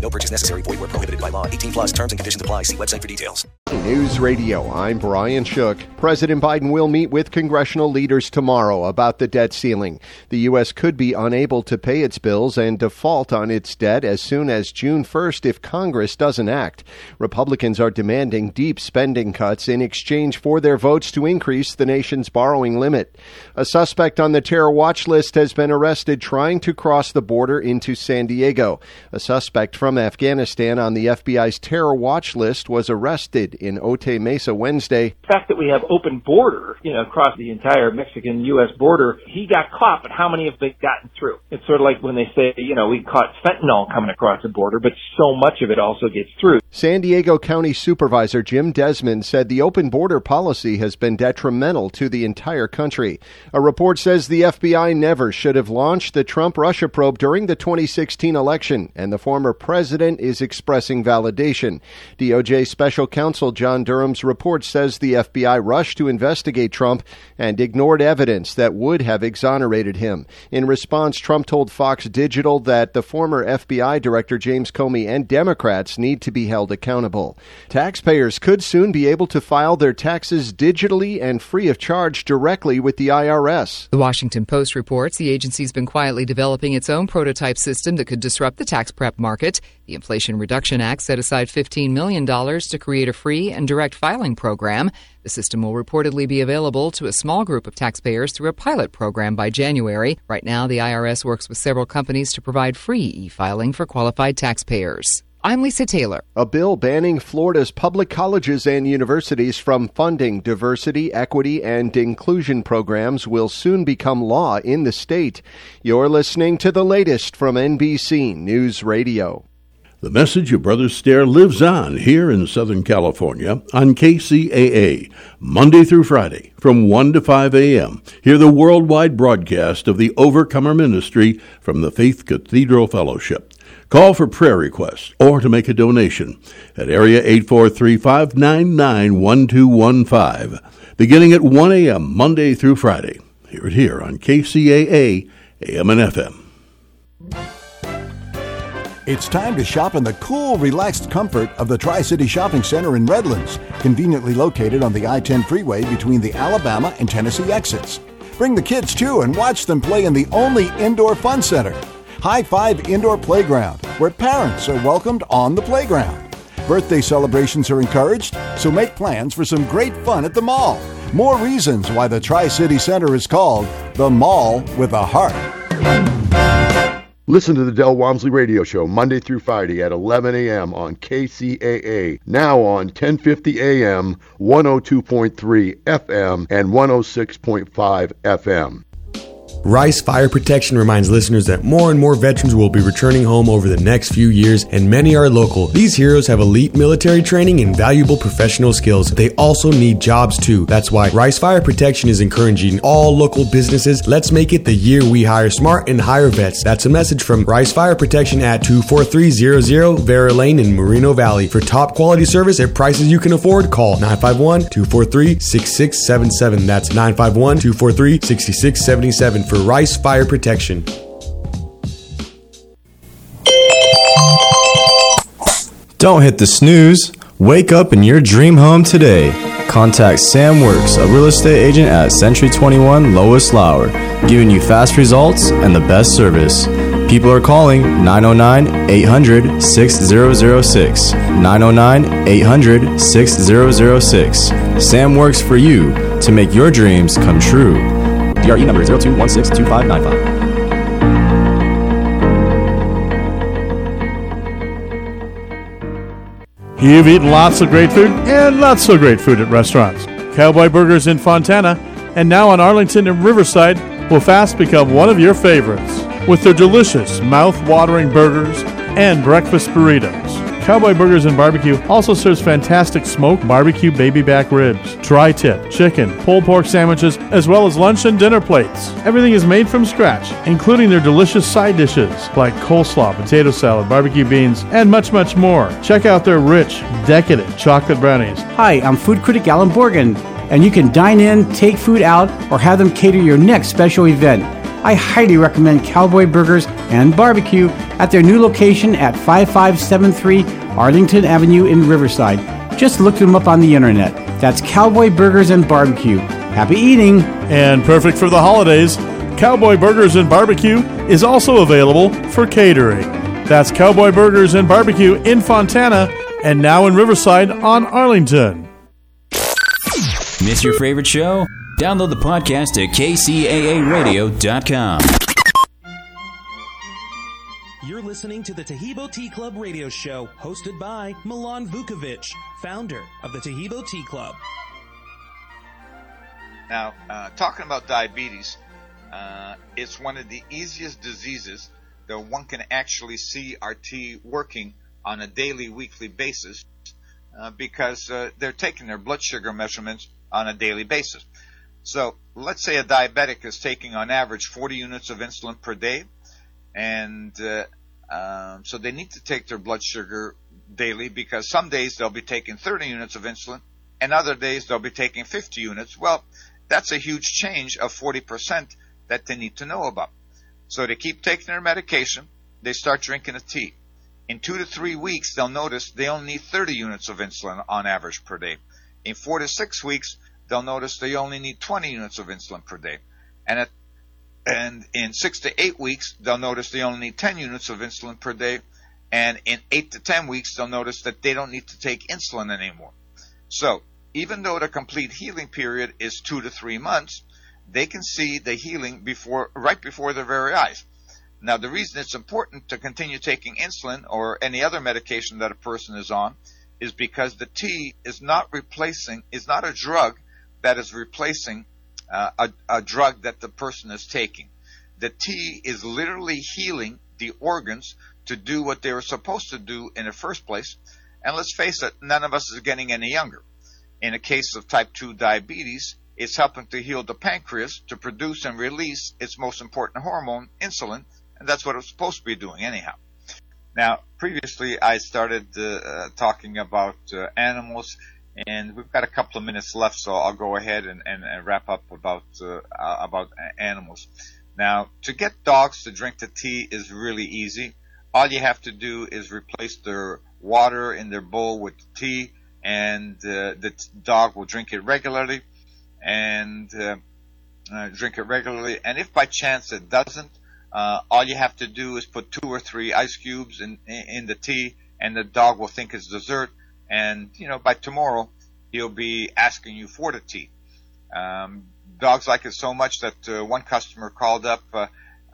No purchase necessary. Void were prohibited by law. 18 plus terms and conditions apply. See website for details. News Radio, I'm Brian Shook. President Biden will meet with congressional leaders tomorrow about the debt ceiling. The U.S. could be unable to pay its bills and default on its debt as soon as June 1st if Congress doesn't act. Republicans are demanding deep spending cuts in exchange for their votes to increase the nation's borrowing limit. A suspect on the terror watch list has been arrested trying to cross the border into San Diego. A suspect from Afghanistan on the FBI's terror watch list was arrested in Otay Mesa Wednesday. The fact that we have open border, you know, across the entire Mexican-U.S. border, he got caught, but how many have they gotten through? It's sort of like when they say, you know, we caught fentanyl coming across the border, but so much of it also gets through. San Diego County Supervisor Jim Desmond said the open border policy has been detrimental to the entire country. A report says the FBI never should have launched the Trump Russia probe during the 2016 election, and the former president is expressing validation. DOJ Special Counsel John Durham's report says the FBI rushed to investigate Trump and ignored evidence that would have exonerated him. In response, Trump told Fox Digital that the former FBI Director James Comey and Democrats need to be held accountable. Taxpayers could soon be able to file their taxes digitally and free of charge directly with the IRS. The Washington Post reports the agency's been quietly developing its own prototype system that could disrupt the tax prep market. The Inflation Reduction Act set aside $15 million to create a free and direct filing program. The system will reportedly be available to a small group of taxpayers through a pilot program by January. Right now, the IRS works with several companies to provide free e filing for qualified taxpayers. I'm Lisa Taylor. A bill banning Florida's public colleges and universities from funding diversity, equity, and inclusion programs will soon become law in the state. You're listening to the latest from NBC News Radio. The message of Brother Stair lives on here in Southern California on KCAA, Monday through Friday from 1 to 5 a.m. Hear the worldwide broadcast of the Overcomer Ministry from the Faith Cathedral Fellowship. Call for prayer requests or to make a donation at area 843-599-1215, beginning at 1 a.m. Monday through Friday. Hear it here on KCAA, AM and FM. It's time to shop in the cool, relaxed comfort of the Tri City Shopping Center in Redlands, conveniently located on the I 10 freeway between the Alabama and Tennessee exits. Bring the kids too and watch them play in the only indoor fun center, High Five Indoor Playground, where parents are welcomed on the playground. Birthday celebrations are encouraged, so make plans for some great fun at the mall. More reasons why the Tri City Center is called the Mall with a Heart. Listen to the Del Walmsley Radio Show Monday through Friday at 11 a.m. on KCAA, now on 1050 a.m., 102.3 FM, and 106.5 FM. Rice Fire Protection reminds listeners that more and more veterans will be returning home over the next few years, and many are local. These heroes have elite military training and valuable professional skills. They also need jobs too. That's why Rice Fire Protection is encouraging all local businesses. Let's make it the year we hire smart and hire vets. That's a message from Rice Fire Protection at 24300 Vera Lane in Moreno Valley. For top quality service at prices you can afford, call 951 243 6677. That's 951 243 6677 for Rice Fire Protection. Don't hit the snooze. Wake up in your dream home today. Contact Sam Works, a real estate agent at Century 21 Lois Lauer, giving you fast results and the best service. People are calling 909 800 6006. 909 800 6006. Sam works for you to make your dreams come true. DRE number 02162595. You've eaten lots of great food and not so great food at restaurants. Cowboy Burgers in Fontana and now in Arlington and Riverside will fast become one of your favorites with their delicious, mouth-watering burgers and breakfast burritos. Cowboy Burgers and Barbecue also serves fantastic smoked barbecue baby back ribs, tri-tip, chicken, pulled pork sandwiches, as well as lunch and dinner plates. Everything is made from scratch, including their delicious side dishes like coleslaw, potato salad, barbecue beans, and much, much more. Check out their rich, decadent chocolate brownies. Hi, I'm food critic Alan Borgen, and you can dine in, take food out, or have them cater your next special event. I highly recommend Cowboy Burgers and Barbecue at their new location at 5573 Arlington Avenue in Riverside. Just look them up on the internet. That's Cowboy Burgers and Barbecue. Happy eating! And perfect for the holidays, Cowboy Burgers and Barbecue is also available for catering. That's Cowboy Burgers and Barbecue in Fontana and now in Riverside on Arlington. Miss your favorite show? Download the podcast at kcaaradio.com. You're listening to the Taheebo Tea Club radio show, hosted by Milan Vukovic, founder of the Taheebo Tea Club. Now, uh, talking about diabetes, uh, it's one of the easiest diseases that one can actually see our tea working on a daily, weekly basis uh, because uh, they're taking their blood sugar measurements on a daily basis. So let's say a diabetic is taking on average 40 units of insulin per day, and uh, um, so they need to take their blood sugar daily because some days they'll be taking 30 units of insulin, and other days they'll be taking 50 units. Well, that's a huge change of 40% that they need to know about. So they keep taking their medication, they start drinking a tea. In two to three weeks, they'll notice they only need 30 units of insulin on average per day. In four to six weeks, they'll notice they only need 20 units of insulin per day. And at, and in six to eight weeks, they'll notice they only need 10 units of insulin per day. And in eight to 10 weeks, they'll notice that they don't need to take insulin anymore. So even though the complete healing period is two to three months, they can see the healing before, right before their very eyes. Now, the reason it's important to continue taking insulin or any other medication that a person is on is because the tea is not replacing, is not a drug that is replacing uh, a, a drug that the person is taking. The tea is literally healing the organs to do what they were supposed to do in the first place. And let's face it, none of us is getting any younger. In a case of type 2 diabetes, it's helping to heal the pancreas to produce and release its most important hormone, insulin, and that's what it's supposed to be doing anyhow. Now, previously I started uh, talking about uh, animals and we've got a couple of minutes left, so I'll go ahead and, and, and wrap up about uh, uh, about animals. Now, to get dogs to drink the tea is really easy. All you have to do is replace their water in their bowl with tea, and uh, the dog will drink it regularly, and uh, uh, drink it regularly. And if by chance it doesn't, uh, all you have to do is put two or three ice cubes in in the tea, and the dog will think it's dessert and you know by tomorrow he'll be asking you for the tea. Um, dogs like it so much that uh, one customer called up uh,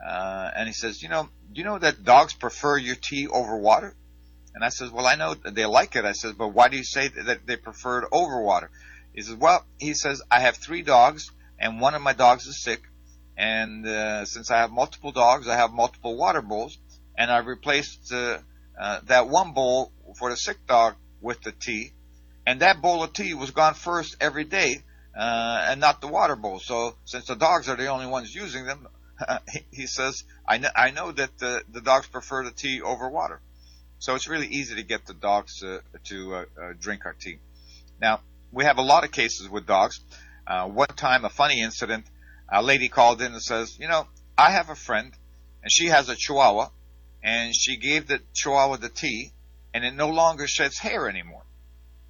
uh, and he says, you know, do you know that dogs prefer your tea over water? And I says, well, I know they like it. I says, but why do you say that they prefer it over water? He says, well, he says, I have three dogs and one of my dogs is sick. And uh, since I have multiple dogs, I have multiple water bowls, and I replaced uh, uh, that one bowl for the sick dog with the tea, and that bowl of tea was gone first every day, uh, and not the water bowl. So since the dogs are the only ones using them, he, he says, I know, I know that the, the dogs prefer the tea over water. So it's really easy to get the dogs uh, to uh, uh, drink our tea. Now, we have a lot of cases with dogs. Uh, one time, a funny incident, a lady called in and says, you know, I have a friend, and she has a chihuahua, and she gave the chihuahua the tea, and it no longer sheds hair anymore.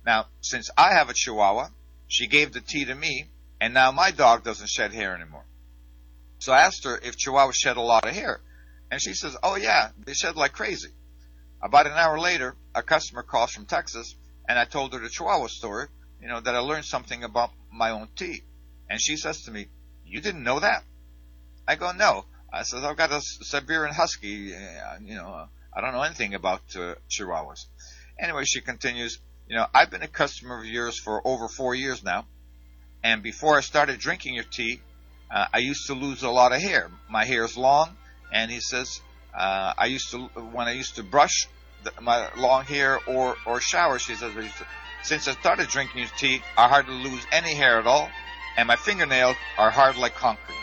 Now, since I have a Chihuahua, she gave the tea to me, and now my dog doesn't shed hair anymore. So I asked her if Chihuahuas shed a lot of hair, And she says, oh yeah, they shed like crazy. About an hour later, a customer calls from Texas, and I told her the Chihuahua story, you know, that I learned something about my own tea. And she says to me, you didn't know that? I go, no. I said, I've got a Siberian Husky, uh, you know, uh, I don't know anything about uh, Chihuahuas. Anyway, she continues, you know, I've been a customer of yours for over four years now. And before I started drinking your tea, uh, I used to lose a lot of hair. My hair is long, and he says, uh, I used to, when I used to brush the, my long hair or, or shower, she says, I to, since I started drinking your tea, I hardly lose any hair at all, and my fingernails are hard like concrete.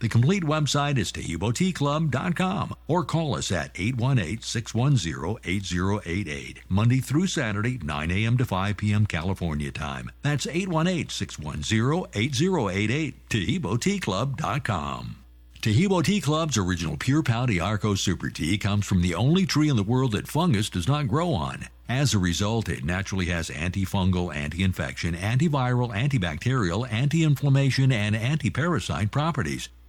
The complete website is TaheeboTeaClub.com or call us at 818-610-8088, Monday through Saturday, 9 a.m. to 5 p.m. California time. That's 818-610-8088, TaheeboTeaClub.com. Taheebo Tea Club's original Pure Pau d'Arco Super Tea comes from the only tree in the world that fungus does not grow on. As a result, it naturally has antifungal, anti-infection, antiviral, antibacterial, anti-inflammation, and anti-parasite properties.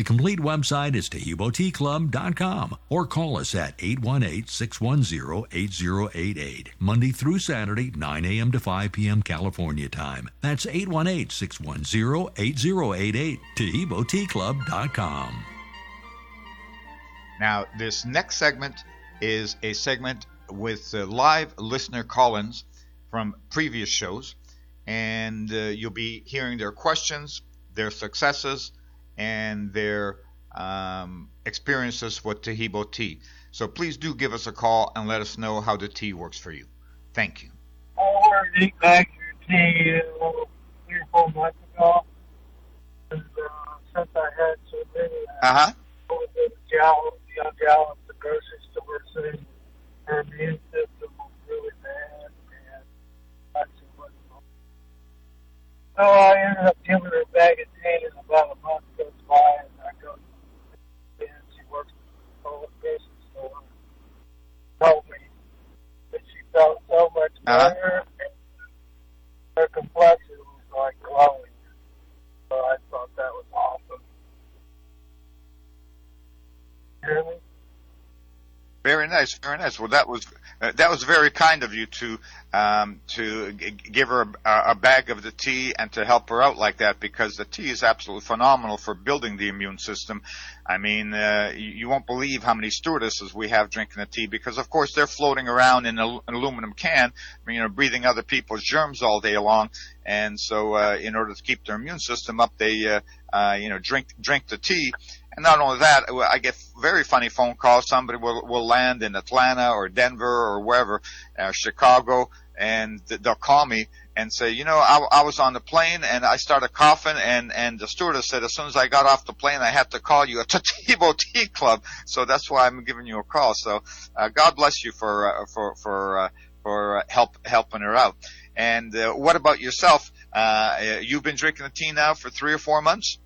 The complete website is TaheeboTeaClub.com or call us at 818-610-8088, Monday through Saturday, 9 a.m. to 5 p.m. California time. That's 818-610-8088, TaheeboTeaClub.com. Now, this next segment is a segment with uh, live listener call-ins from previous shows, and uh, you'll be hearing their questions, their successes, and their um, experiences with Taheebo tea. So please do give us a call and let us know how the tea works for you. Thank you. I ordered to eat back your tea uh, three or four months ago. And uh, since I had so many, uh, uh-huh. the Jowl, young the grocery store saying her immune system was really bad. And I so I ended up giving her a bag of tea and about a month by and I go and she works at the grocery store told me that she felt so much and her complexion was like glowing. So I thought that was awesome. You hear me? Very nice, very nice. Well, that was uh, that was very kind of you to um, to g- give her a, a bag of the tea and to help her out like that because the tea is absolutely phenomenal for building the immune system. I mean, uh, you, won't believe how many stewardesses we have drinking the tea because, of course, they're floating around in an aluminum can, you know, breathing other people's germs all day long, and so uh, in order to keep their immune system up, they uh, uh, you know drink drink the tea. Not only that, I get very funny phone calls. Somebody will, will land in Atlanta or Denver or wherever, uh, Chicago, and they'll call me and say, you know, I, I was on the plane and I started coughing and, and the stewardess said as soon as I got off the plane, I had to call you a Taheebo Tea Club. So that's why I'm giving you a call. So, uh, God bless you for, uh, for, for, uh, for uh, help, helping her out. And, uh, what about yourself? Uh, you've been drinking the tea now for three or four months?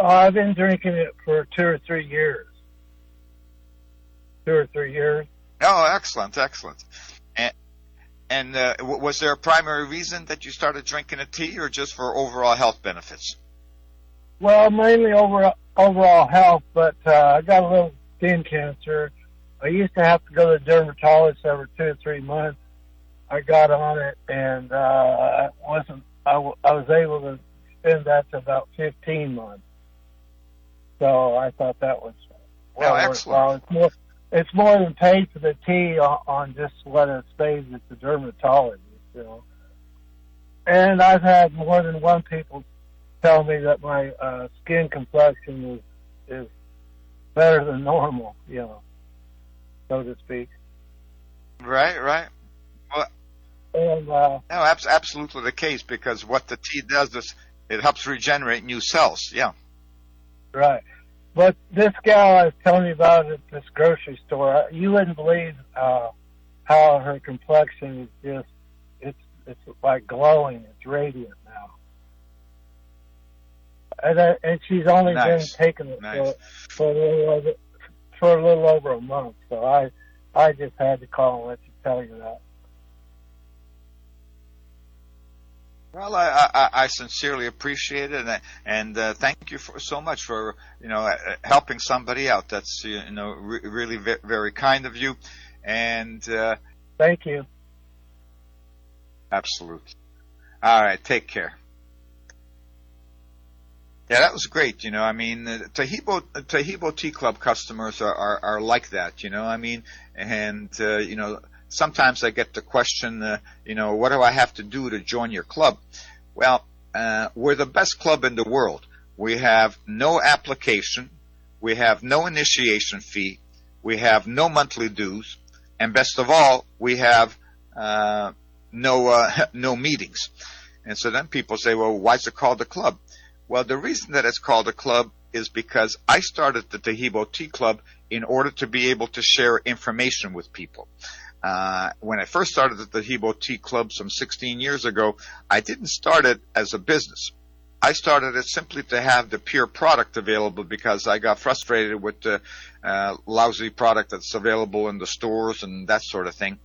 Oh, I've been drinking it for two or three years. Two or three years. Oh, excellent, excellent. And, And uh, was there a primary reason that you started drinking a tea, or just for overall health benefits? Well, mainly over overall health, but uh, I got a little skin cancer. I used to have to go to the dermatologist every two or three months. I got on it, and uh, I wasn't. I, w- I was able to spend that to about 15 months. So I thought that was well, Oh, excellent. It's more. It's more than paid for the tea on, on just what it stays at the dermatologist. You know. And I've had more than one people tell me that my uh, skin complexion is is better than normal, you know, so to speak. Right, right. Well, And uh, no, abs- absolutely the case because what the tea does is it helps regenerate new cells. Yeah. Right, but this gal I was telling you about at this grocery store, uh, you wouldn't believe uh, how her complexion is just it's it's like glowing, it's radiant now. And uh, and she's only Nice. been taking it Nice. for for a little over for a little over a month. So I I just had to call and let you tell you that. Well, I, I, I sincerely appreciate it, and, and uh, thank you for, so much for you know uh, helping somebody out. That's you know re- really ve- very kind of you, and uh, Thank you. absolutely. All right, take care. Yeah, that was great. You know, I mean, uh, Taheebo Taheebo Tea Club customers are, are, are like that. You know, I mean, and uh, you know, sometimes I get the question, uh, you know, what do I have to do to join your club? Well, uh, we're the best club in the world. We have no application, we have no initiation fee, we have no monthly dues, and best of all, we have uh, no uh, no meetings. And so then people say, well, why is it called a club? Well, the reason that it's called a club is because I started the Taheebo Tea Club in order to be able to share information with people. Uh, when I first started the Taheebo Tea Club some 16 years ago, I didn't start it as a business. I started it simply to have the pure product available because I got frustrated with the uh, lousy product that's available in the stores and that sort of thing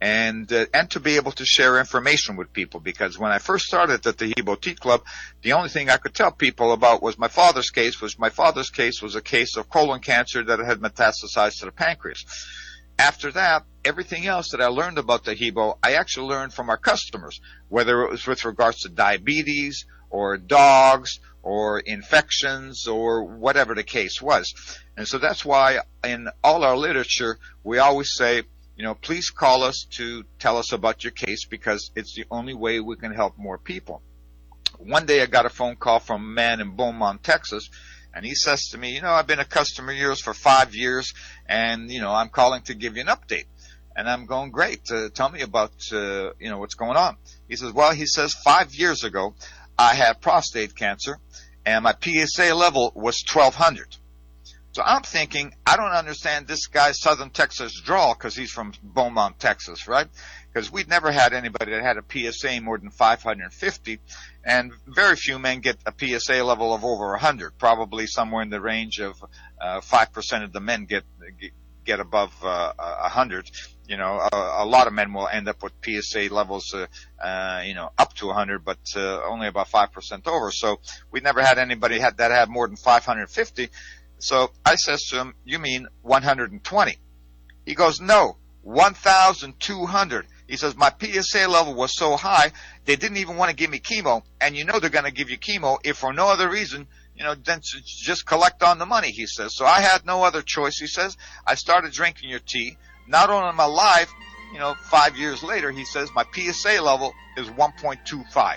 and uh, and to be able to share information with people because when I first started at Taheebo Tea Club, the only thing I could tell people about was my father's case. Was my father's case was a case of colon cancer that had metastasized to the pancreas. After that, everything else that I learned about Taheebo, I actually learned from our customers, whether it was with regards to diabetes or dogs or infections or whatever the case was. And so that's why in all our literature, we always say, you know, please call us to tell us about your case because it's the only way we can help more people. One day I got a phone call from a man in Beaumont, Texas, and he says to me, you know, I've been a customer of yours for five years and, you know, I'm calling to give you an update. And I'm going, great, uh, tell me about, uh, you know, what's going on. He says, well, he says, five years ago, I had prostate cancer and my PSA level was 1200. So I'm thinking, I don't understand this guy's Southern Texas drawl because he's from Beaumont, Texas, right? Because we'd never had anybody that had a PSA more than 550, and very few men get a PSA level of over 100. Probably somewhere in the range of uh, 5% of the men get get above uh, 100. You know, a, a lot of men will end up with PSA levels, uh, uh, you know, up to 100, but uh, only about 5% over. So we never had anybody had, that had more than 550. So I says to him, you mean 120? He goes, no, 1,200. He says, my PSA level was so high, they didn't even want to give me chemo. And you know they're going to give you chemo if for no other reason, you know, then just collect on the money, he says. So I had no other choice, he says. I started drinking your tea. Not only am I alive, you know, five years later, he says, my PSA level is 1.25.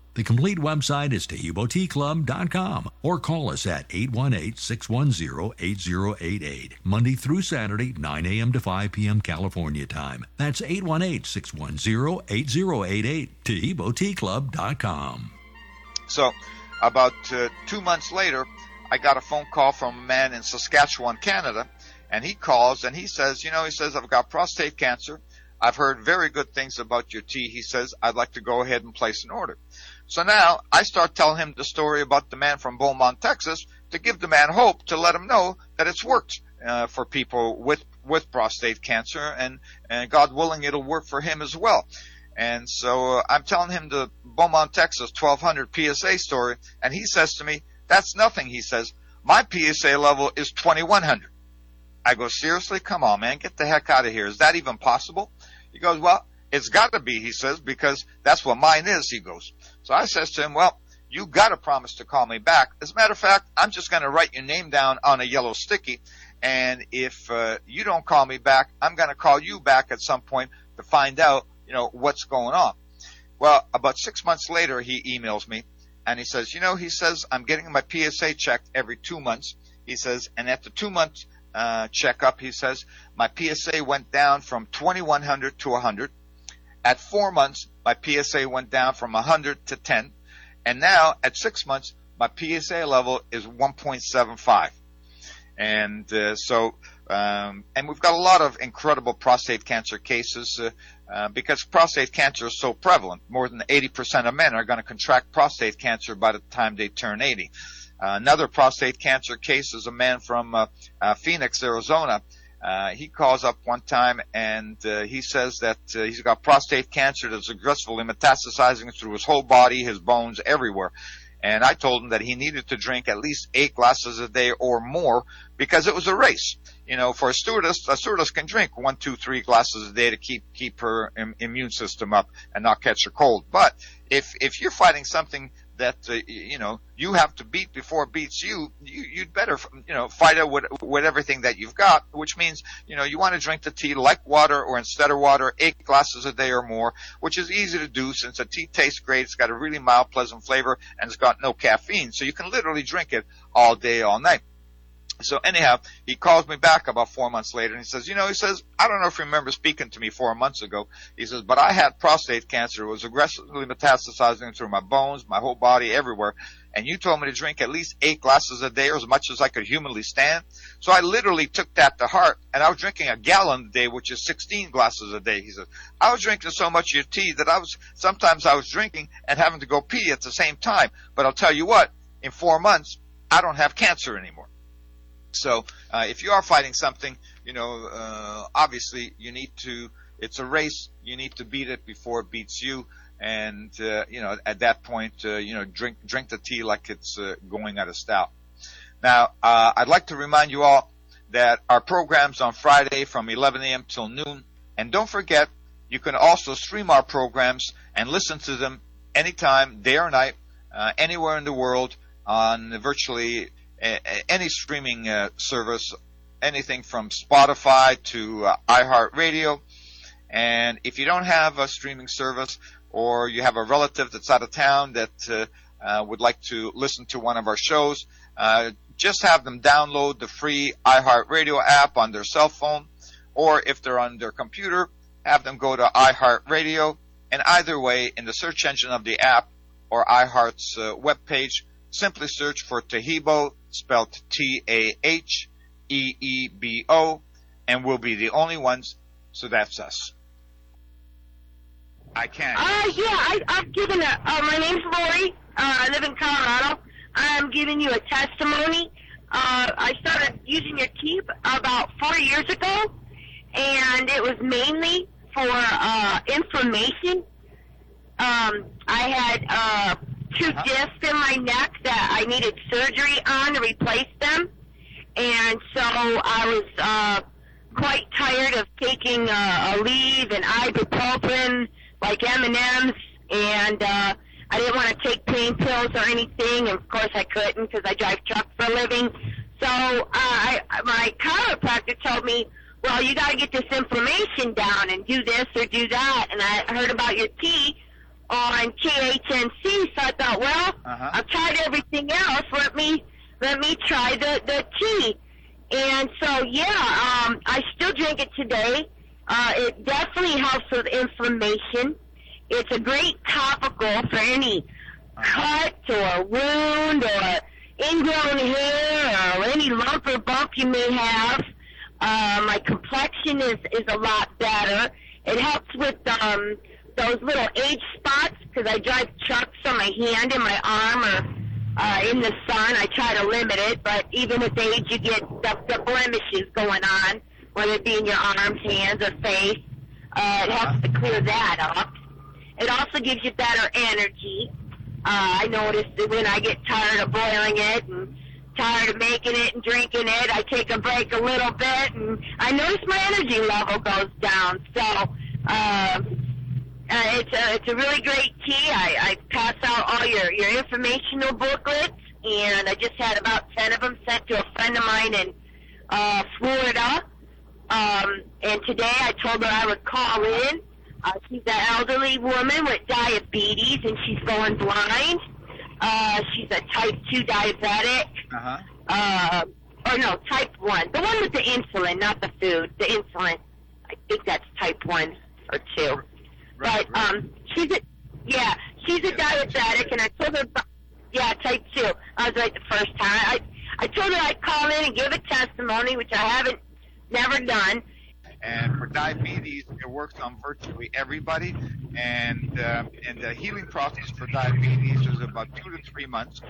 The complete website is TaheeboTeaClub.com or call us at 818-610-8088, Monday through Saturday, 9 a.m. to 5 p.m. California time. That's 818-610-8088, TaheeboTeaClub.com. So, about uh, two months later, I got a phone call from a man in Saskatchewan, Canada, and he calls and he says, you know, he says, I've got prostate cancer. I've heard very good things about your tea. He says, I'd like to go ahead and place an order. So now I start telling him the story about the man from Beaumont, Texas, to give the man hope, to let him know that it's worked uh, for people with with prostate cancer, and and God willing, it'll work for him as well. And so uh, I'm telling him the Beaumont, Texas 1200 PSA story, and he says to me, "That's nothing." He says, "My PSA level is 2100." I go, "Seriously? Come on, man, get the heck out of here. Is that even possible?" He goes, "Well, it's got to be," he says, "because that's what mine is." He goes. So I says to him, well, you got to promise to call me back. As a matter of fact, I'm just going to write your name down on a yellow sticky. And if uh, you don't call me back, I'm going to call you back at some point to find out, you know, what's going on. Well, about six months later, he emails me and he says, you know, he says, I'm getting my PSA checked every two months. He says, and after two month uh, checkup, he says, my PSA went down from 2100 to 100. At four months, my PSA went down from 100 to 10. And now at six months, my PSA level is 1.75. And uh, so, um, and we've got a lot of incredible prostate cancer cases uh, uh, because prostate cancer is so prevalent. More than 80% of men are going to contract prostate cancer by the time they turn 80. Uh, another prostate cancer case is a man from uh, uh, Phoenix, Arizona. He calls up one time and he says that he's got prostate cancer that's aggressively metastasizing through his whole body, his bones, everywhere. And I told him that he needed to drink at least eight glasses a day or more because it was a race. You know, for a stewardess, a stewardess can drink one, two, three glasses a day to keep keep her Im- immune system up and not catch a cold. But if if you're fighting something that uh, you know you have to beat before it beats you, you you'd better you know fight it with with everything that you've got, which means you know you want to drink the tea like water or instead of water, eight glasses a day or more, which is easy to do since the tea tastes great. It's got a really mild, pleasant flavor, and it's got no caffeine, so you can literally drink it all day, all night. So anyhow, he calls me back about four months later and he says, you know, he says, I don't know if you remember speaking to me four months ago. He says, but I had prostate cancer. It was aggressively metastasizing through my bones, my whole body, everywhere. And you told me to drink at least eight glasses a day or as much as I could humanly stand. So I literally took that to heart and I was drinking a gallon a day, which is 16 glasses a day. He says, I was drinking so much of your tea that I was, sometimes I was drinking and having to go pee at the same time. But I'll tell you what, in four months, I don't have cancer anymore. So uh, if you are fighting something, you know, uh, obviously you need to. It's a race. You need to beat it before it beats you. And uh, you know, at that point, uh, you know, drink drink the tea like it's uh, going out of style. Now, uh, I'd like to remind you all that our programs on Friday from 11 a.m. till noon. And don't forget, you can also stream our programs and listen to them anytime, day or night, uh, anywhere in the world on virtually any streaming uh, service, anything from Spotify to uh, iHeartRadio. And if you don't have a streaming service or you have a relative that's out of town that uh, uh, would like to listen to one of our shows, uh, just have them download the free iHeartRadio app on their cell phone, or if they're on their computer, have them go to iHeartRadio. And either way, in the search engine of the app or iHeart's uh, webpage, simply search for Taheebo, spelled T-A-H-E-E-B-O, and we'll be the only ones. So that's us. I can't. Uh, yeah, I, I've given a, uh, my name's Lori. Uh, I live in Colorado. I'm giving you a testimony. Uh, I started using your tea about four years ago, and it was mainly for, uh, information. Um, I had, uh, two discs in my neck that I needed surgery on to replace them. And so I was, uh, quite tired of taking, uh, Aleve and ibuprofen, like M&M's, and uh, I didn't want to take pain pills or anything. And of course, I couldn't because I drive truck for a living. So uh, I, my chiropractor told me, "Well, you got to get this inflammation down and do this or do that." And I heard about your tea on KHNC, so I thought, "Well, Uh-huh. I've tried everything else. Let me let me try the the tea." And so, yeah, um, I still drink it today. Uh, it definitely helps with inflammation. It's a great topical for any cut or wound or ingrown hair or any lump or bump you may have. Uh, my complexion is, is a lot better. It helps with um, those little age spots because I drive trucks on my hand and my arm or uh, in the sun. I try to limit it, but even with age, you get the, the blemishes going on, whether it be in your arms, hands, or face. Uh, it helps to clear that up. It also gives you better energy. Uh, I noticed that when I get tired of boiling it and tired of making it and drinking it, I take a break a little bit, and I notice my energy level goes down. So uh, uh, it's a it's a really great tea. I, I pass out all your your informational booklets, and I just had about ten of them sent to a friend of mine in uh, Florida. Um, and today I told her I would call in. Uh, she's an elderly woman with diabetes, and she's going blind. Uh, she's a type two diabetic. Uh-huh. Uh, or no, type one. The one with the insulin, not the food. The insulin. I think that's type one or two. But um, she's a yeah, she's a diabetic, and I told her, about- yeah, type two. I was right the first time. I I told her I'd call in and give a testimony, which I haven't never done. And for diabetes, it works on virtually everybody. And uh, and the healing process for diabetes is about two to three months.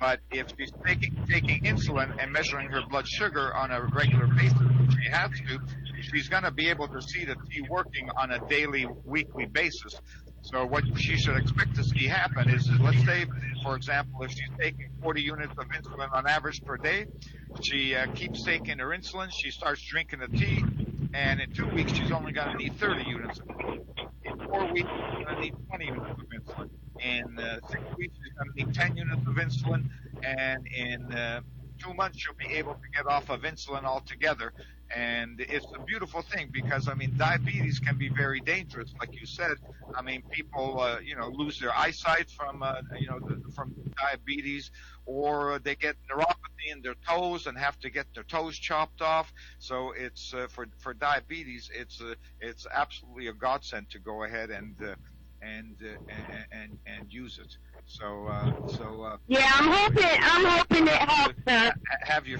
But if she's taking taking insulin and measuring her blood sugar on a regular basis, which she has to, she's going to be able to see the tea working on a daily, weekly basis. So what she should expect to see happen is, is let's say, for example, if she's taking 40 units of insulin on average per day, she uh, keeps taking her insulin, she starts drinking the tea, and in two weeks she's only going to need 30 units. In four weeks she's going to need 20 units of insulin. In uh, six weeks she's going to need 10 units of insulin, and in uh, two months she'll be able to get off of insulin altogether. And it's a beautiful thing because I mean diabetes can be very dangerous, like you said. I mean people, uh, you know, lose their eyesight from, uh, you know, the, from diabetes, or they get neuropathy in their toes and have to get their toes chopped off. So it's uh, for for diabetes, it's uh, it's absolutely a godsend to go ahead and uh, and, uh, and and and use it. So uh, so uh, Yeah, I'm hoping I'm hoping it helps ha- have your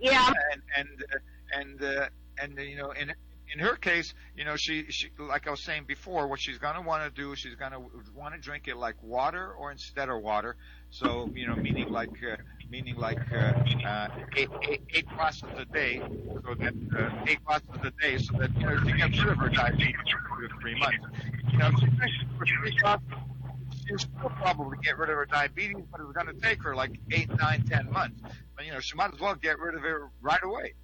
Yeah. and and uh, and uh, and uh, you know in in her case you know she she like I was saying before what she's to want to do she's to want to drink it like water or instead of water so you know meaning like uh, meaning like uh, uh, eight, eight, eight glasses a day so that uh, eight glasses a day so that you know to get rid of her diabetes for three months you know she drinks for three glasses she'll probably get rid of her diabetes, but it's going to take her like eight, nine, ten months. But you know, she might as well get rid of it right away.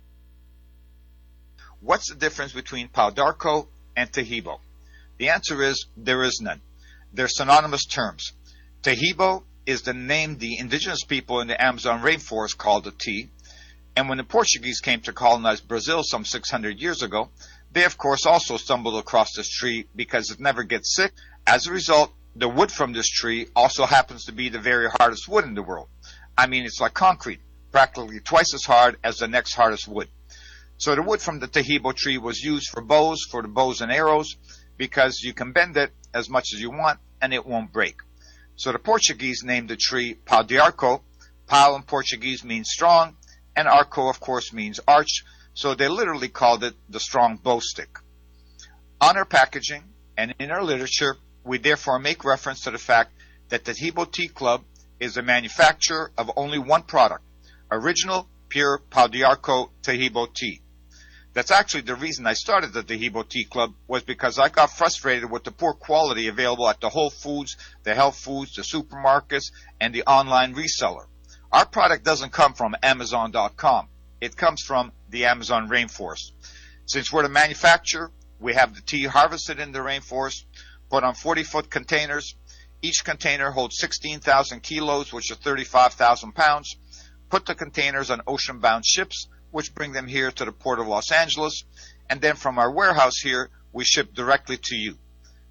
What's the difference between Pau d'Arco and Taheebo? The answer is there is none. They're synonymous terms. Taheebo is the name the indigenous people in the Amazon rainforest called the tea, And when the Portuguese came to colonize Brazil some 600 years ago, they of course also stumbled across this tree because it never gets sick. As a result, the wood from this tree also happens to be the very hardest wood in the world. I mean, it's like concrete, practically twice as hard as the next hardest wood. So the wood from the Taheebo tree was used for bows, for the bows and arrows, because you can bend it as much as you want and it won't break. So the Portuguese named the tree pau de arco. Pau in Portuguese means strong, and arco, of course, means arch. So they literally called it the strong bow stick. On our packaging and in our literature, we therefore make reference to the fact that the Taheebo Tea Club is a manufacturer of only one product, original pure Pau d'Arco tea. That's actually the reason I started the Taheebo Tea Club was because I got frustrated with the poor quality available at the Whole Foods, the health foods, the supermarkets, and the online reseller. Our product doesn't come from Amazon.com. It comes from the Amazon rainforest. Since we're the manufacturer, we have the tea harvested in the rainforest, put on 40 foot containers. Each container holds 16,000 kilos, which is 35,000 pounds. Put the containers on ocean bound ships which bring them here to the port of Los Angeles. And then from our warehouse here, we ship directly to you.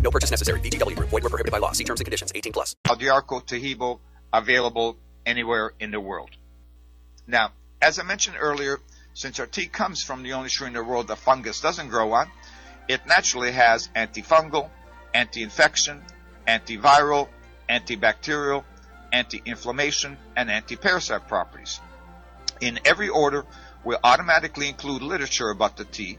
No purchase necessary. VGW. Void were prohibited by law. See terms and conditions. 18 plus. Aldiarco Taheebo available anywhere in the world. Now, as I mentioned earlier, since our tea comes from the only tree in the world that fungus doesn't grow on, it naturally has antifungal, anti-infection, antiviral, antibacterial, anti-inflammation, and anti-parasite properties. In every order, we'll automatically include literature about the tea.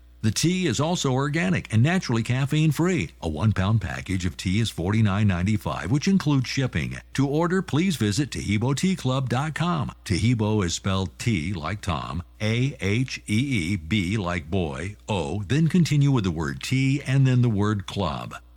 The tea is also organic and naturally caffeine free. A one pound package of tea is $49.95, which includes shipping. To order, please visit TaheeboTeaClub.com. Taheebo is spelled T like Tom, A H E E B like boy, O, then continue with the word tea and then the word club.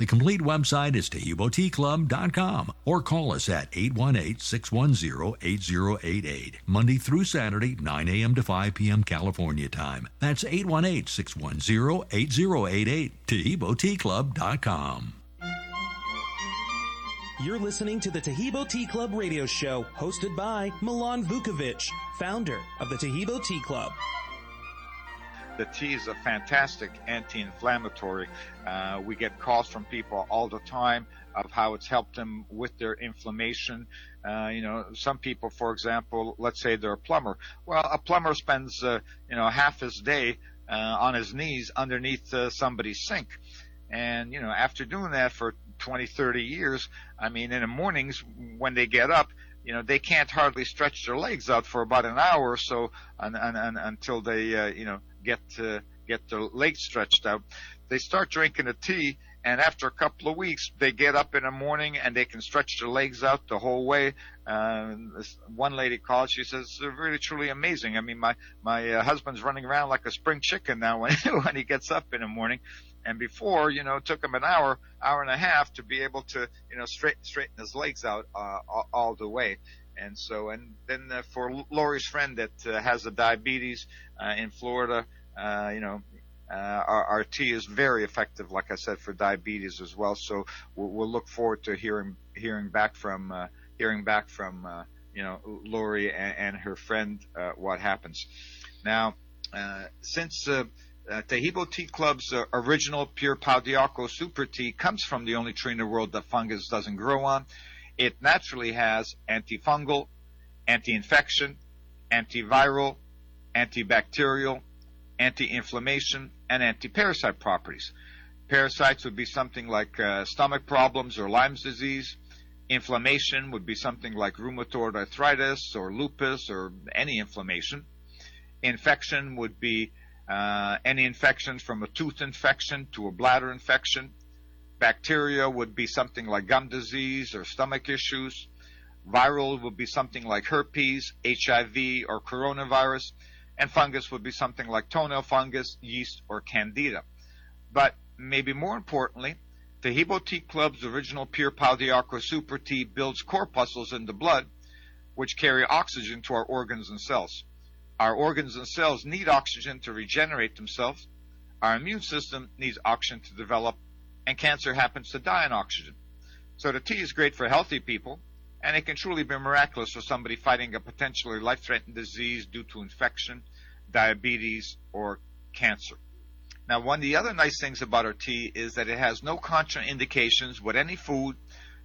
The complete website is TaheeboTeaClub.com or call us at 818-610-8088, Monday through Saturday, 9 a.m. to 5 p.m. California time. That's 818-610-8088, TaheeboTeaClub.com. You're listening to the Taheebo Tea Club radio show, hosted by Milan Vukovic, founder of the Taheebo Tea Club. The tea is a fantastic anti-inflammatory. Uh, we get calls from people all the time of how it's helped them with their inflammation. Uh, you know, some people, for example, let's say they're a plumber. Well, a plumber spends, uh, you know, half his day uh, on his knees underneath uh, somebody's sink. And, you know, after doing that for 20, 30 years, I mean, in the mornings when they get up, you know, they can't hardly stretch their legs out for about an hour or so and, and, and, until they, uh, you know, get, get their legs stretched out. They start drinking a tea and after a couple of weeks, they get up in the morning and they can stretch their legs out the whole way. Uh, this one lady called. She says, "They're really truly amazing." I mean, my my uh, husband's running around like a spring chicken now when when he gets up in the morning. And before, you know, it took him an hour, hour and a half to be able to, you know, straight, straighten his legs out uh, all, all the way. And so, and then uh, for Lori's friend that uh, has the diabetes uh, in Florida, uh, you know, uh, our, tea is very effective, like I said, for diabetes as well. So we'll, we'll look forward to hearing hearing back from uh, hearing back from uh, you know Lori and, and her friend uh, what happens. Now, uh, since uh, Taheebo Tea Club's original pure Pau d'Arco super tea comes from the only tree in the world that fungus doesn't grow on, it naturally has antifungal, anti-infection, antiviral, antibacterial, anti-inflammation, and anti-parasite properties. Parasites would be something like uh, stomach problems or Lyme's disease. Inflammation would be something like rheumatoid arthritis or lupus or any inflammation. Infection would be uh, any infections from a tooth infection to a bladder infection. Bacteria would be something like gum disease or stomach issues. Viral would be something like herpes, HIV, or coronavirus and fungus would be something like toenail fungus, yeast, or candida. But maybe more importantly, Taheebo Tea Club's original pure d'Arco Super Tea builds corpuscles in the blood, which carry oxygen to our organs and cells. Our organs and cells need oxygen to regenerate themselves. Our immune system needs oxygen to develop, and cancer happens to die on oxygen. So the tea is great for healthy people, and it can truly be miraculous for somebody fighting a potentially life-threatening disease due to infection, diabetes, or cancer. Now, one of the other nice things about our tea is that it has no contraindications with any food,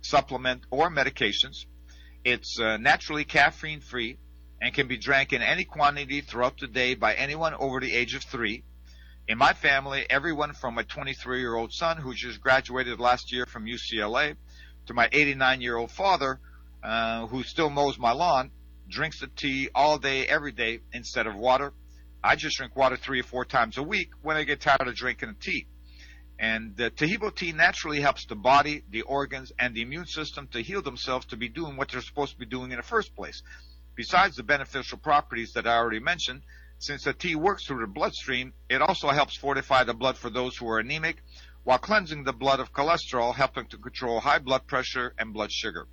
supplement, or medications. It's uh, naturally caffeine free and can be drank in any quantity throughout the day by anyone over the age of three. In my family, everyone from my 23 year old son who just graduated last year from UCLA to my 89 year old father uh, who still mows my lawn drinks the tea all day, every day instead of water. I just drink water three or four times a week when I get tired of drinking the tea. And the Taheebo tea naturally helps the body, the organs, and the immune system to heal themselves to be doing what they're supposed to be doing in the first place. Besides the beneficial properties that I already mentioned, since the tea works through the bloodstream, it also helps fortify the blood for those who are anemic, while cleansing the blood of cholesterol, helping to control high blood pressure and blood sugar.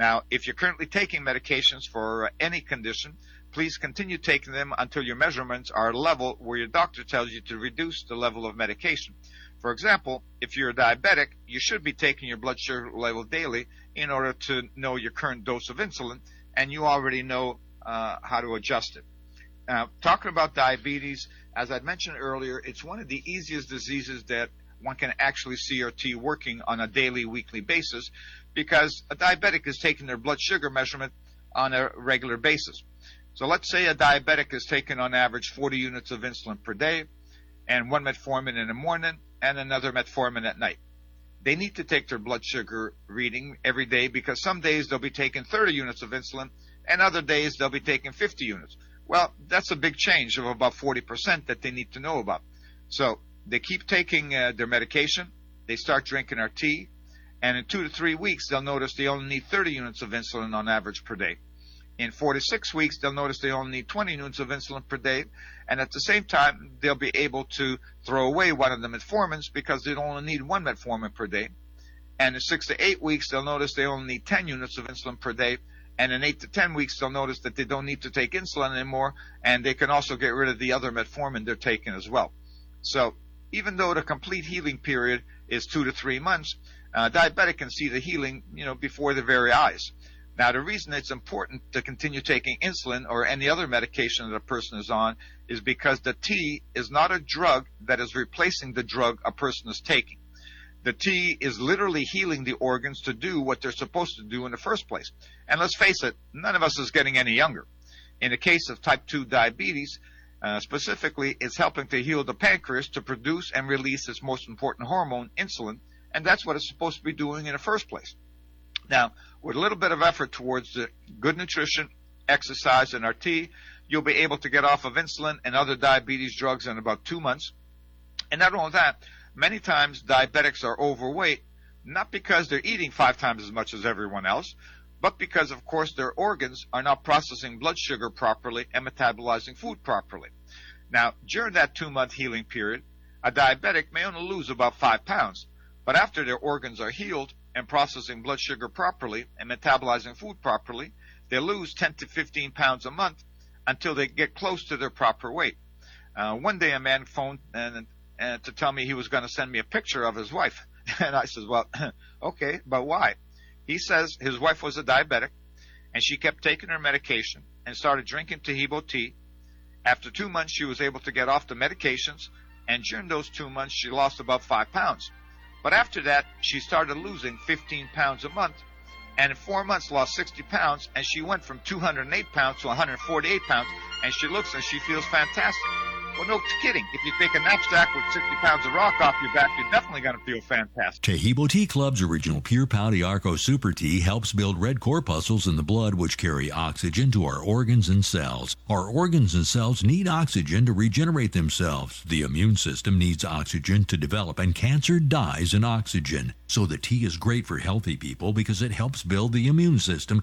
Now, if you're currently taking medications for any condition, please continue taking them until your measurements are level where your doctor tells you to reduce the level of medication. For example, if you're a diabetic, you should be taking your blood sugar level daily in order to know your current dose of insulin, and you already know uh, how to adjust it. Now, talking about diabetes, as I mentioned earlier, it's one of the easiest diseases that one can actually see your T working on a daily, weekly basis because a diabetic is taking their blood sugar measurement on a regular basis. So let's say a diabetic is taking on average 40 units of insulin per day and one metformin in the morning and another metformin at night. They need to take their blood sugar reading every day because some days they'll be taking 30 units of insulin and other days they'll be taking 50 units. Well, that's a big change of about 40% that they need to know about. So they keep taking uh, their medication, they start drinking our tea, and in two to three weeks, they'll notice they only need 30 units of insulin on average per day. In four to six weeks, they'll notice they only need 20 units of insulin per day. And at the same time, they'll be able to throw away one of the metformins because they only need one metformin per day. And in six to eight weeks, they'll notice they only need 10 units of insulin per day. And in eight to 10 weeks, they'll notice that they don't need to take insulin anymore. And they can also get rid of the other metformin they're taking as well. So even though the complete healing period is two to three months, uh, diabetic can see the healing, you know, before their very eyes. Now, the reason it's important to continue taking insulin or any other medication that a person is on is because the tea is not a drug that is replacing the drug a person is taking. The tea is literally healing the organs to do what they're supposed to do in the first place. And let's face it, none of us is getting any younger. In the case of type 2 diabetes, uh, specifically, it's helping to heal the pancreas to produce and release its most important hormone, insulin, and that's what it's supposed to be doing in the first place. Now, with a little bit of effort towards the good nutrition, exercise, and tea, you'll be able to get off of insulin and other diabetes drugs in about two months. And not only that, many times diabetics are overweight, not because they're eating five times as much as everyone else, but because, of course, their organs are not processing blood sugar properly and metabolizing food properly. Now, during that two month healing period, a diabetic may only lose about five pounds, but after their organs are healed and processing blood sugar properly and metabolizing food properly, they lose 10 to 15 pounds a month until they get close to their proper weight. Uh, one day a man phoned and, and to tell me he was going to send me a picture of his wife. And I said, well, okay, but why? He says his wife was a diabetic and she kept taking her medication and started drinking Taheebo tea. After two months, she was able to get off the medications and during those two months, she lost about five pounds. But after that, she started losing 15 pounds a month. And in four months lost 60 pounds. And she went from 208 pounds to 148 pounds. And she looks and she feels fantastic. Well, no kidding. If you take a knapsack with 60 pounds of rock off your back, you're definitely going to feel fantastic. Taheebo Tea Club's original Pure Pau D'Arco Super Tea helps build red corpuscles in the blood which carry oxygen to our organs and cells. Our organs and cells need oxygen to regenerate themselves. The immune system needs oxygen to develop, and cancer dies in oxygen. So the tea is great for healthy people because it helps build the immune system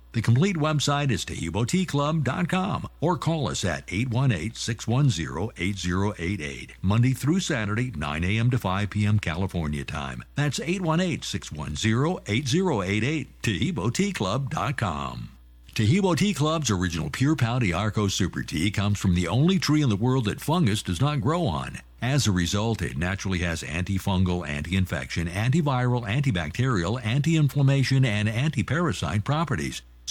The complete website is TaheeboTeaClub.com or call us at 818-610-8088, Monday through Saturday, 9 a.m. to 5 p.m. California time. That's 818-610-8088, TaheeboTeaClub.com. Taheebo Tea Club's original Pure Pau Arco Super Tea comes from the only tree in the world that fungus does not grow on. As a result, it naturally has antifungal, anti-infection, antiviral, antibacterial, anti-inflammation, and anti-parasite properties.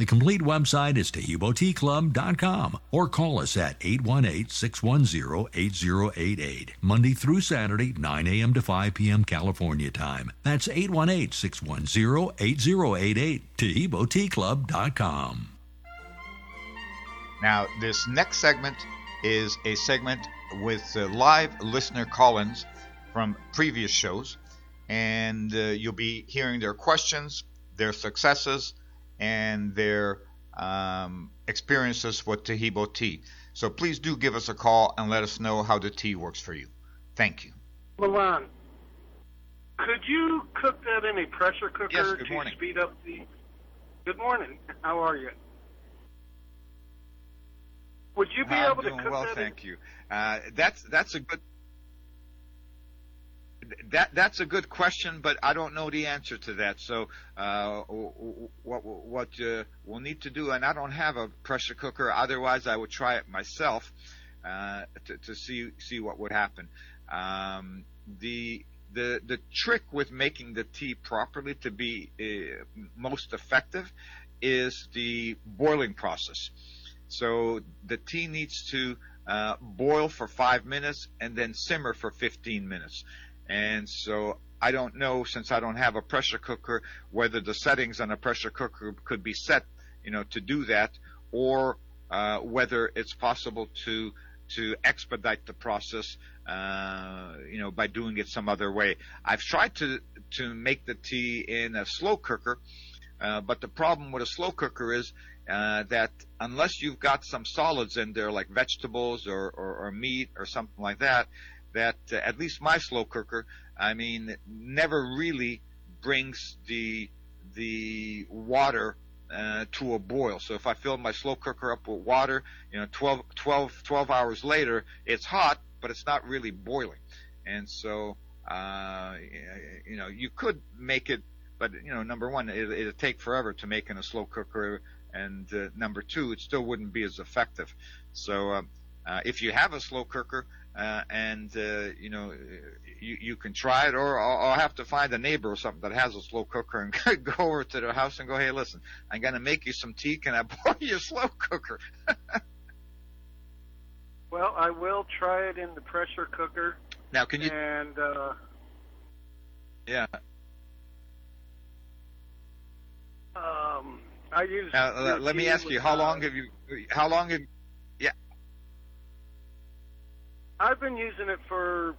The complete website is TaheeboTeaClub.com or call us at 818-610-8088, Monday through Saturday, 9 a.m. to 5 p.m. California time. That's 818-610-8088, TaheeboTeaClub.com. Now, this next segment is a segment with uh, live listener call-ins from previous shows, and uh, you'll be hearing their questions, their successes, and their um, experiences with Taheebo tea. So please do give us a call and let us know how the tea works for you. Thank you. Milan, could you cook that in a pressure cooker Yes, to morning. speed up the? Good morning. How are you? Would you be I'm able to doing cook well, that? thank you. Uh, that's that's a good that that's a good question, but I don't know the answer to that. So uh, what what uh, we'll need to do, and I don't have a pressure cooker. Otherwise, I would try it myself uh, to, to see see what would happen. Um, the the the trick with making the tea properly to be uh, most effective is the boiling process. So the tea needs to uh, boil for five minutes and then simmer for 15 minutes. And so I don't know, since I don't have a pressure cooker, whether the settings on a pressure cooker could be set, you know, to do that, or uh, whether it's possible to to expedite the process, uh, you know, by doing it some other way. I've tried to to make the tea in a slow cooker, uh, but the problem with a slow cooker is uh, that unless you've got some solids in there, like vegetables or, or, or meat or something like that, that uh, at least my slow cooker, I mean, never really brings the the water uh, to a boil. So if I fill my slow cooker up with water, you know, 12, 12, 12 hours later, it's hot, but it's not really boiling. And so, uh, you know, you could make it, but you know, number one, it, it'd take forever to make in a slow cooker, and uh, number two, it still wouldn't be as effective. So, uh, uh, if you have a slow cooker, uh, and uh, you know you, you can try it, or I'll, I'll have to find a neighbor or something that has a slow cooker and go over to their house and go, hey, listen, I'm going to make you some tea. Can I borrow your slow cooker? Well, I will try it in the pressure cooker. Now, can you? And uh, Yeah. um, I use. Now, let me ask you, how long have you? How long have? Yeah. I've been using it for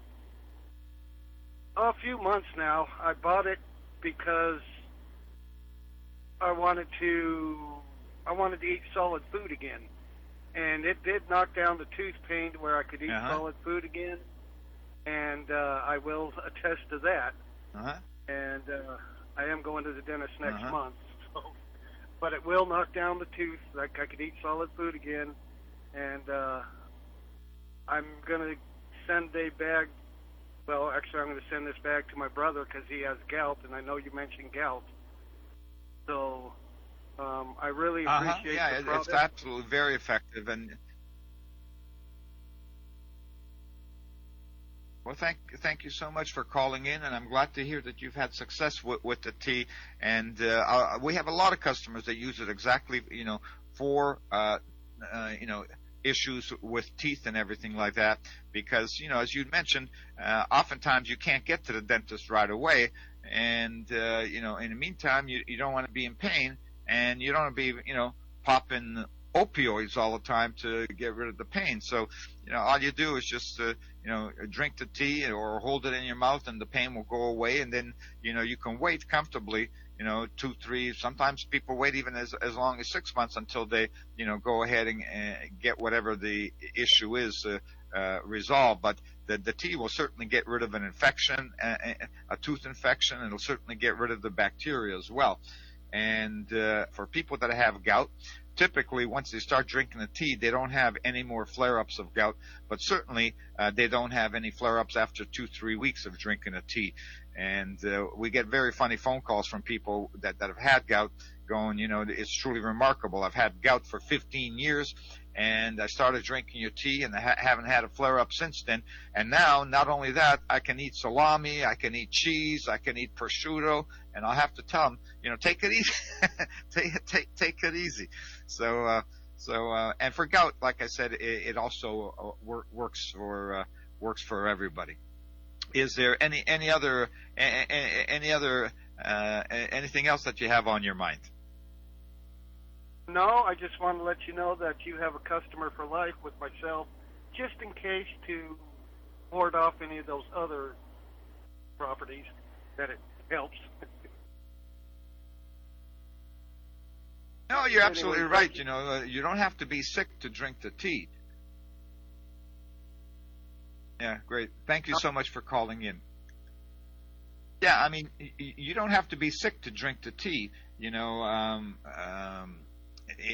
a few months now. I bought it because I wanted to I wanted to eat solid food again. And it did knock down the tooth pain to where I could eat Uh-huh. solid food again. And uh, I will attest to that. Uh-huh. And uh, I am going to the dentist next Uh-huh. month. So, but it will knock down the tooth. Like I could eat solid food again. And uh, I'm gonna send a bag. Well, actually, I'm going to send this bag to my brother because he has gout, and I know you mentioned gout. So um, I really Uh-huh. appreciate Yeah, the product. it's absolutely very effective, and well, thank thank you so much for calling in, and I'm glad to hear that you've had success with, with the tea. And uh, uh, we have a lot of customers that use it exactly, you know, for uh, uh, you know issues with teeth and everything like that because you know as you mentioned uh, oftentimes you can't get to the dentist right away and uh, you know in the meantime you, you don't want to be in pain and you don't want to be you know popping opioids all the time to get rid of the pain. So you know all you do is just uh, you know drink the tea or hold it in your mouth and the pain will go away and then you know you can wait comfortably you know two three sometimes people wait even as as long as six months until they you know go ahead and uh, get whatever the issue is uh, uh, resolved. But the, the tea will certainly get rid of an infection a, a tooth infection and it'll certainly get rid of the bacteria as well. And uh, for people that have gout typically once they start drinking the tea they don't have any more flare-ups of gout but certainly uh, they don't have any flare-ups after two three weeks of drinking a tea and uh, we get very funny phone calls from people that, that have had gout going you know it's truly remarkable i've had gout for 15 years and I started drinking your tea and I ha- haven't had a flare up since then. And now, not only that, I can eat salami, I can eat cheese, I can eat prosciutto, and I'll have to tell them, you know, take it easy, take, take, take it easy. So, uh, so, uh, and for gout, like I said, it, it also uh, wor- works for, uh, works for everybody. Is there any, any other, any other, uh, anything else that you have on your mind? No, I just want to let you know that you have a customer for life with myself, just in case to ward off any of those other properties that it helps. No, you're absolutely right. you. You know, uh, you don't have to be sick to drink the tea. Yeah, great. Thank you so much for calling in. Yeah, I mean, you don't have to be sick to drink the tea. You know, um, um,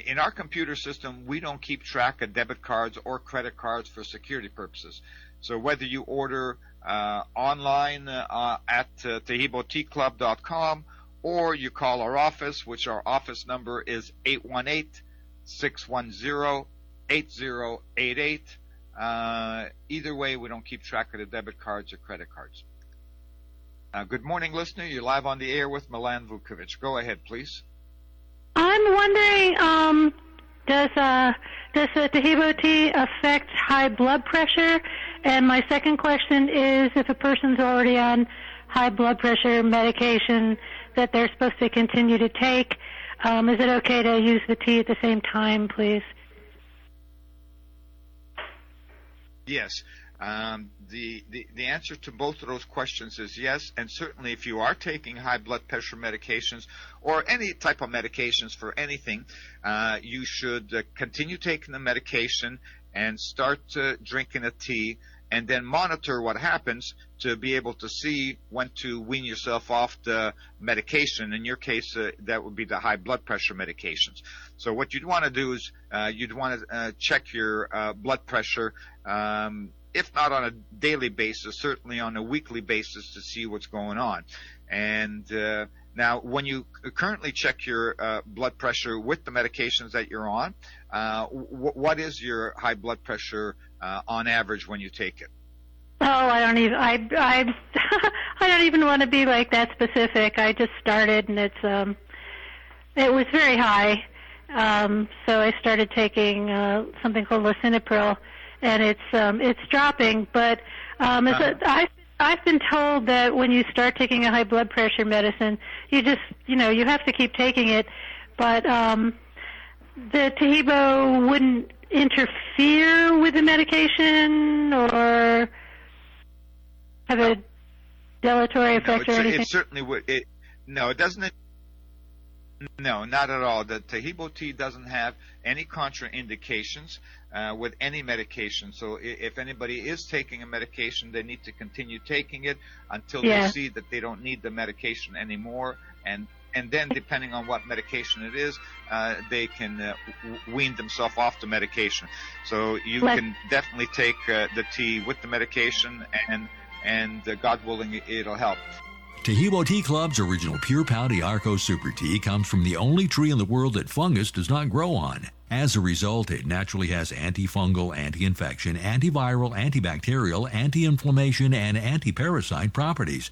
in our computer system, we don't keep track of debit cards or credit cards for security purposes. So whether you order uh, online uh, at uh, TaheeboTeaClub.com or you call our office, which our office number is 818-610-8088. Uh, either way, we don't keep track of the debit cards or credit cards. Uh, good morning, listener. You're live on the air with Milan Vukovic. Go ahead, please. I'm wondering, um, does uh, does the Taheebo tea affect high blood pressure? And my second question is, if a person's already on high blood pressure medication that they're supposed to continue to take, um, is it okay to use the tea at the same time, please? Yes. Um, the, the, the answer to both of those questions is yes, and certainly if you are taking high blood pressure medications or any type of medications for anything, uh, you should uh, continue taking the medication and start uh, drinking a tea and then monitor what happens to be able to see when to wean yourself off the medication. In your case, uh, that would be the high blood pressure medications. So what you'd want to do is uh, you'd want to uh, check your uh, blood pressure, um, if not on a daily basis, certainly on a weekly basis to see what's going on. And uh, now, when you currently check your uh, blood pressure with the medications that you're on, uh, w- what is your high blood pressure uh, on average when you take it? Oh, I don't even I I I don't even want to be like that specific. I just started and it's um it was very high. Um so I started taking uh something called lisinopril and it's um it's dropping, but um uh-huh. a, I I've been told that when you start taking a high blood pressure medicine, you just, you know, you have to keep taking it, but um the Taheebo wouldn't interfere with the medication or have a dilatory effect no, or anything? It certainly would. It, no, it doesn't. No, not at all. The Taheebo tea doesn't have any contraindications uh, with any medication. So if anybody is taking a medication, they need to continue taking it until yeah. they see that they don't need the medication anymore. And and then depending on what medication it is, uh, they can uh, wean themselves off the medication. So you Let- can definitely take uh, the tea with the medication and and uh, God willing, it'll help. Taheebo Tea Club's original Pure Pau Arco Super Tea comes from the only tree in the world that fungus does not grow on. As a result, it naturally has antifungal, anti-infection, antiviral, antibacterial, anti-inflammation, and anti-parasite properties.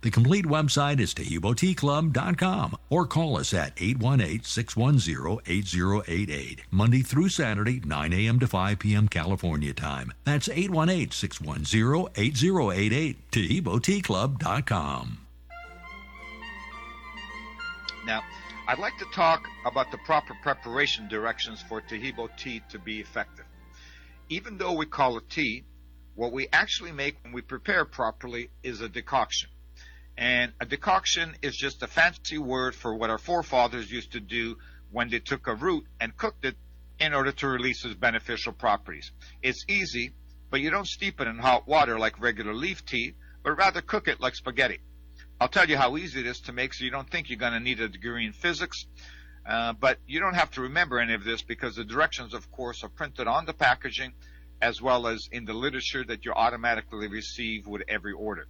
The complete website is TaheeboTeaClub.com or call us at 818-610-8088, Monday through Saturday, 9 a.m. to 5 p.m. California time. That's 818-610-8088, TaheeboTeaClub.com. Now, I'd like to talk about the proper preparation directions for Taheebo tea to be effective. Even though we call it tea, what we actually make when we prepare properly is a decoction. And a decoction is just a fancy word for what our forefathers used to do when they took a root and cooked it in order to release its beneficial properties. It's easy, but you don't steep it in hot water like regular leaf tea, but rather cook it like spaghetti. I'll tell you how easy it is to make so you don't think you're going to need a degree in physics. Uh, but you don't have to remember any of this because the directions, of course, are printed on the packaging as well as in the literature that you automatically receive with every order.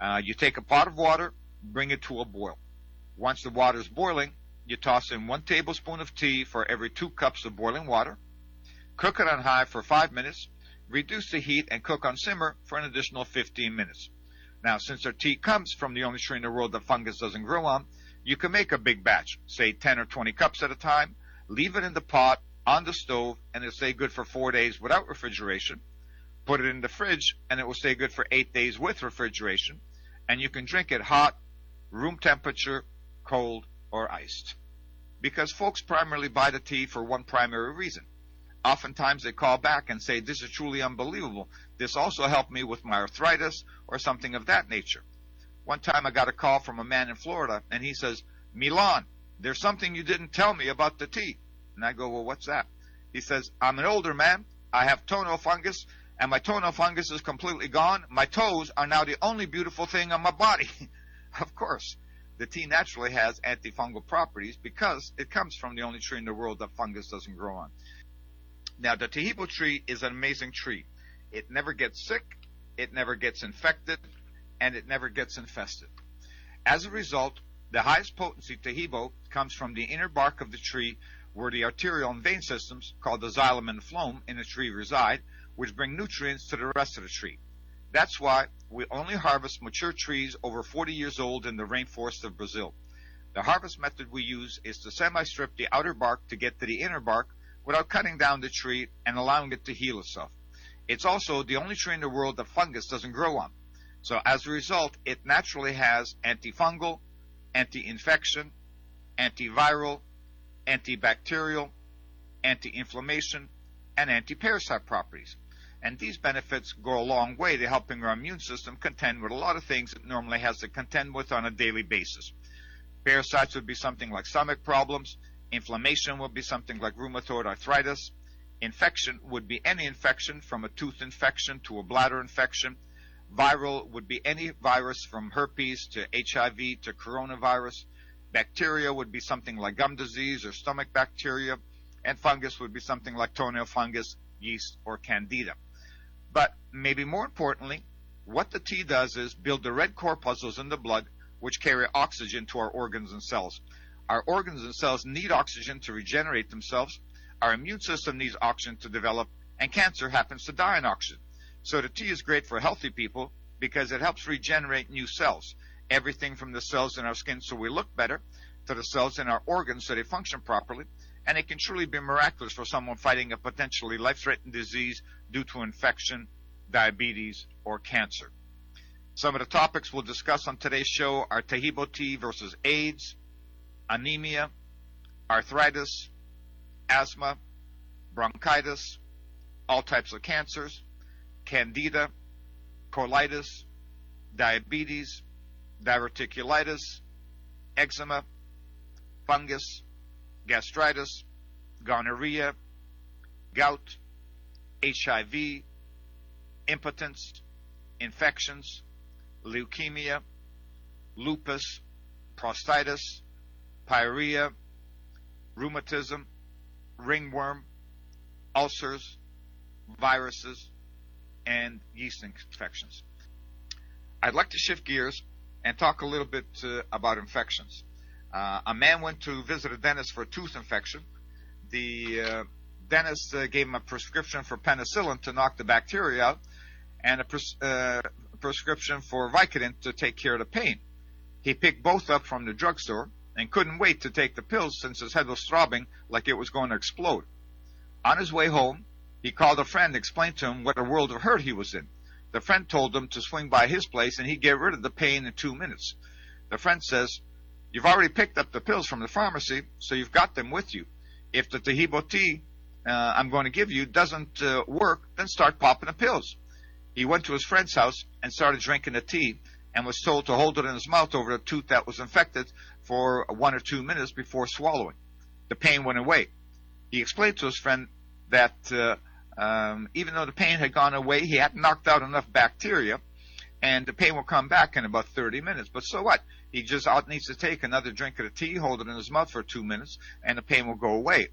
Uh, you take a pot of water, bring it to a boil. Once the water is boiling, you toss in one tablespoon of tea for every two cups of boiling water. Cook it on high for five minutes. Reduce the heat and cook on simmer for an additional 15 minutes. Now, since our tea comes from the only tree in the world that fungus doesn't grow on, you can make a big batch, say 10 or 20 cups at a time, leave it in the pot on the stove, and it'll stay good for four days without refrigeration. Put it in the fridge, and it will stay good for eight days with refrigeration and you can drink it hot, room temperature, cold, or iced. Because folks primarily buy the tea for one primary reason oftentimes they call back and say, This is truly unbelievable. This also helped me with my arthritis or something of that nature. One time I got a call from a man in Florida and he says, Milan, there's something you didn't tell me about the tea. And I go, Well, what's that? He says, I'm an older man. I have toenail fungus and my toenail fungus is completely gone. My toes are now the only beautiful thing on my body. of course, the tea naturally has antifungal properties because it comes from the only tree in the world that fungus doesn't grow on. Now, the Taheebo tree is an amazing tree. It never gets sick, it never gets infected, and it never gets infested. As a result, the highest potency Taheebo comes from the inner bark of the tree where the arterial and vein systems, called the xylem and phloem, in the tree reside, which bring nutrients to the rest of the tree. That's why we only harvest mature trees over 40 years old in the rainforest of Brazil. The harvest method we use is to semi-strip the outer bark to get to the inner bark without cutting down the tree and allowing it to heal itself. It's also the only tree in the world that fungus doesn't grow on. So as a result, it naturally has antifungal, anti-infection, antiviral, antibacterial, anti-inflammation, and anti-parasite properties. And these benefits go a long way to helping our immune system contend with a lot of things it normally has to contend with on a daily basis. Parasites would be something like stomach problems. Inflammation would be something like rheumatoid arthritis. Infection would be any infection from a tooth infection to a bladder infection. Viral would be any virus from herpes to HIV to coronavirus. Bacteria would be something like gum disease or stomach bacteria. And fungus would be something like toenail fungus, yeast, or candida. But maybe more importantly, what the tea does is build the red corpuscles in the blood which carry oxygen to our organs and cells. Our organs and cells need oxygen to regenerate themselves. Our immune system needs oxygen to develop, and cancer happens to die on oxygen. So the tea is great for healthy people because it helps regenerate new cells. Everything from the cells in our skin so we look better to the cells in our organs so they function properly. And it can truly be miraculous for someone fighting a potentially life-threatening disease due to infection, diabetes, or cancer. Some of the topics we'll discuss on today's show are Taheebo tea versus AIDS, anemia, arthritis, asthma, bronchitis, all types of cancers, candida, colitis, diabetes, diverticulitis, eczema, fungus, gastritis, gonorrhea, gout, HIV, impotence, infections, leukemia, lupus, prostatitis, pyorrhea, rheumatism, ringworm, ulcers, viruses, and yeast infections. I'd like to shift gears and talk a little bit uh, about infections. Uh, a man went to visit a dentist for a tooth infection. The uh, dentist uh, gave him a prescription for penicillin to knock the bacteria out, and a pres- uh, prescription for Vicodin to take care of the pain. He picked both up from the drugstore and couldn't wait to take the pills since his head was throbbing like it was going to explode. On his way home, he called a friend and explained to him what a world of hurt he was in. The friend told him to swing by his place and he'd get rid of the pain in two minutes. The friend says, You've already picked up the pills from the pharmacy, so you've got them with you. If the Taheebo tea uh, I'm going to give you doesn't uh, work, then start popping the pills. He went to his friend's house and started drinking the tea and was told to hold it in his mouth over the tooth that was infected for one or two minutes before swallowing. The pain went away. He explained to his friend that uh, um, even though the pain had gone away, he hadn't knocked out enough bacteria, and the pain will come back in about 30 minutes. But so what? He just needs to take another drink of the tea, hold it in his mouth for two minutes, and the pain will go away.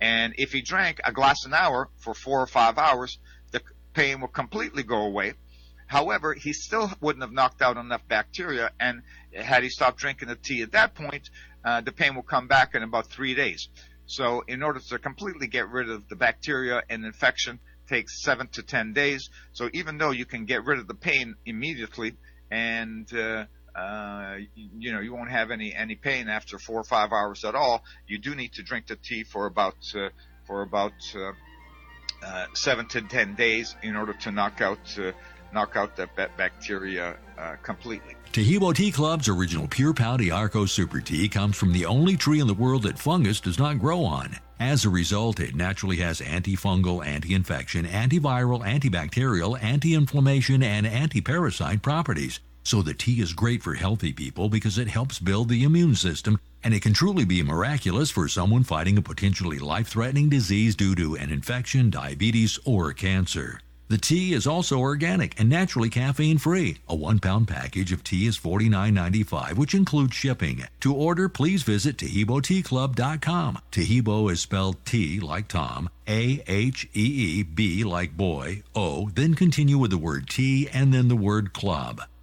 And if he drank a glass an hour for four or five hours, the pain will completely go away. However, he still wouldn't have knocked out enough bacteria, and had he stopped drinking the tea at that point, uh, the pain will come back in about three days. So, in order to completely get rid of the bacteria and infection, takes seven to ten days. So, even though you can get rid of the pain immediately, and uh, uh, you know you won't have any any pain after four or five hours at all, you do need to drink the tea for about uh, for about uh, uh, seven to ten days in order to knock out uh, knock out that bacteria uh, completely. Taheebo Tea Club's original Pure Pau Arco Super Tea comes from the only tree in the world that fungus does not grow on. As a result, it naturally has antifungal, anti infection, antiviral, antibacterial, anti inflammation, and anti parasite properties. So the tea is great for healthy people because it helps build the immune system, and it can truly be miraculous for someone fighting a potentially life threatening disease due to an infection, diabetes, or cancer. The tea is also organic and naturally caffeine free. A one pound package of tea is $49.95, which includes shipping. To order, please visit TaheeboTeaClub.com. Taheebo is spelled T like Tom, A H E E B like boy, O, then continue with the word tea and then the word club.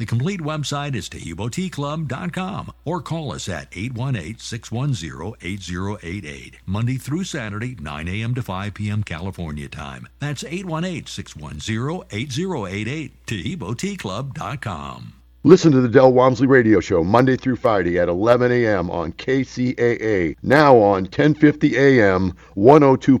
The complete website is TaheeboTeaClub.com or call us at 818-610-8088, Monday through Saturday, 9 a.m. to 5 p.m. California time. That's 818-610-8088, TaheeboTeaClub.com. Listen to the Del Walmsley Radio Show Monday through Friday at 11 a.m. on KCAA, now on 1050 a.m., 102.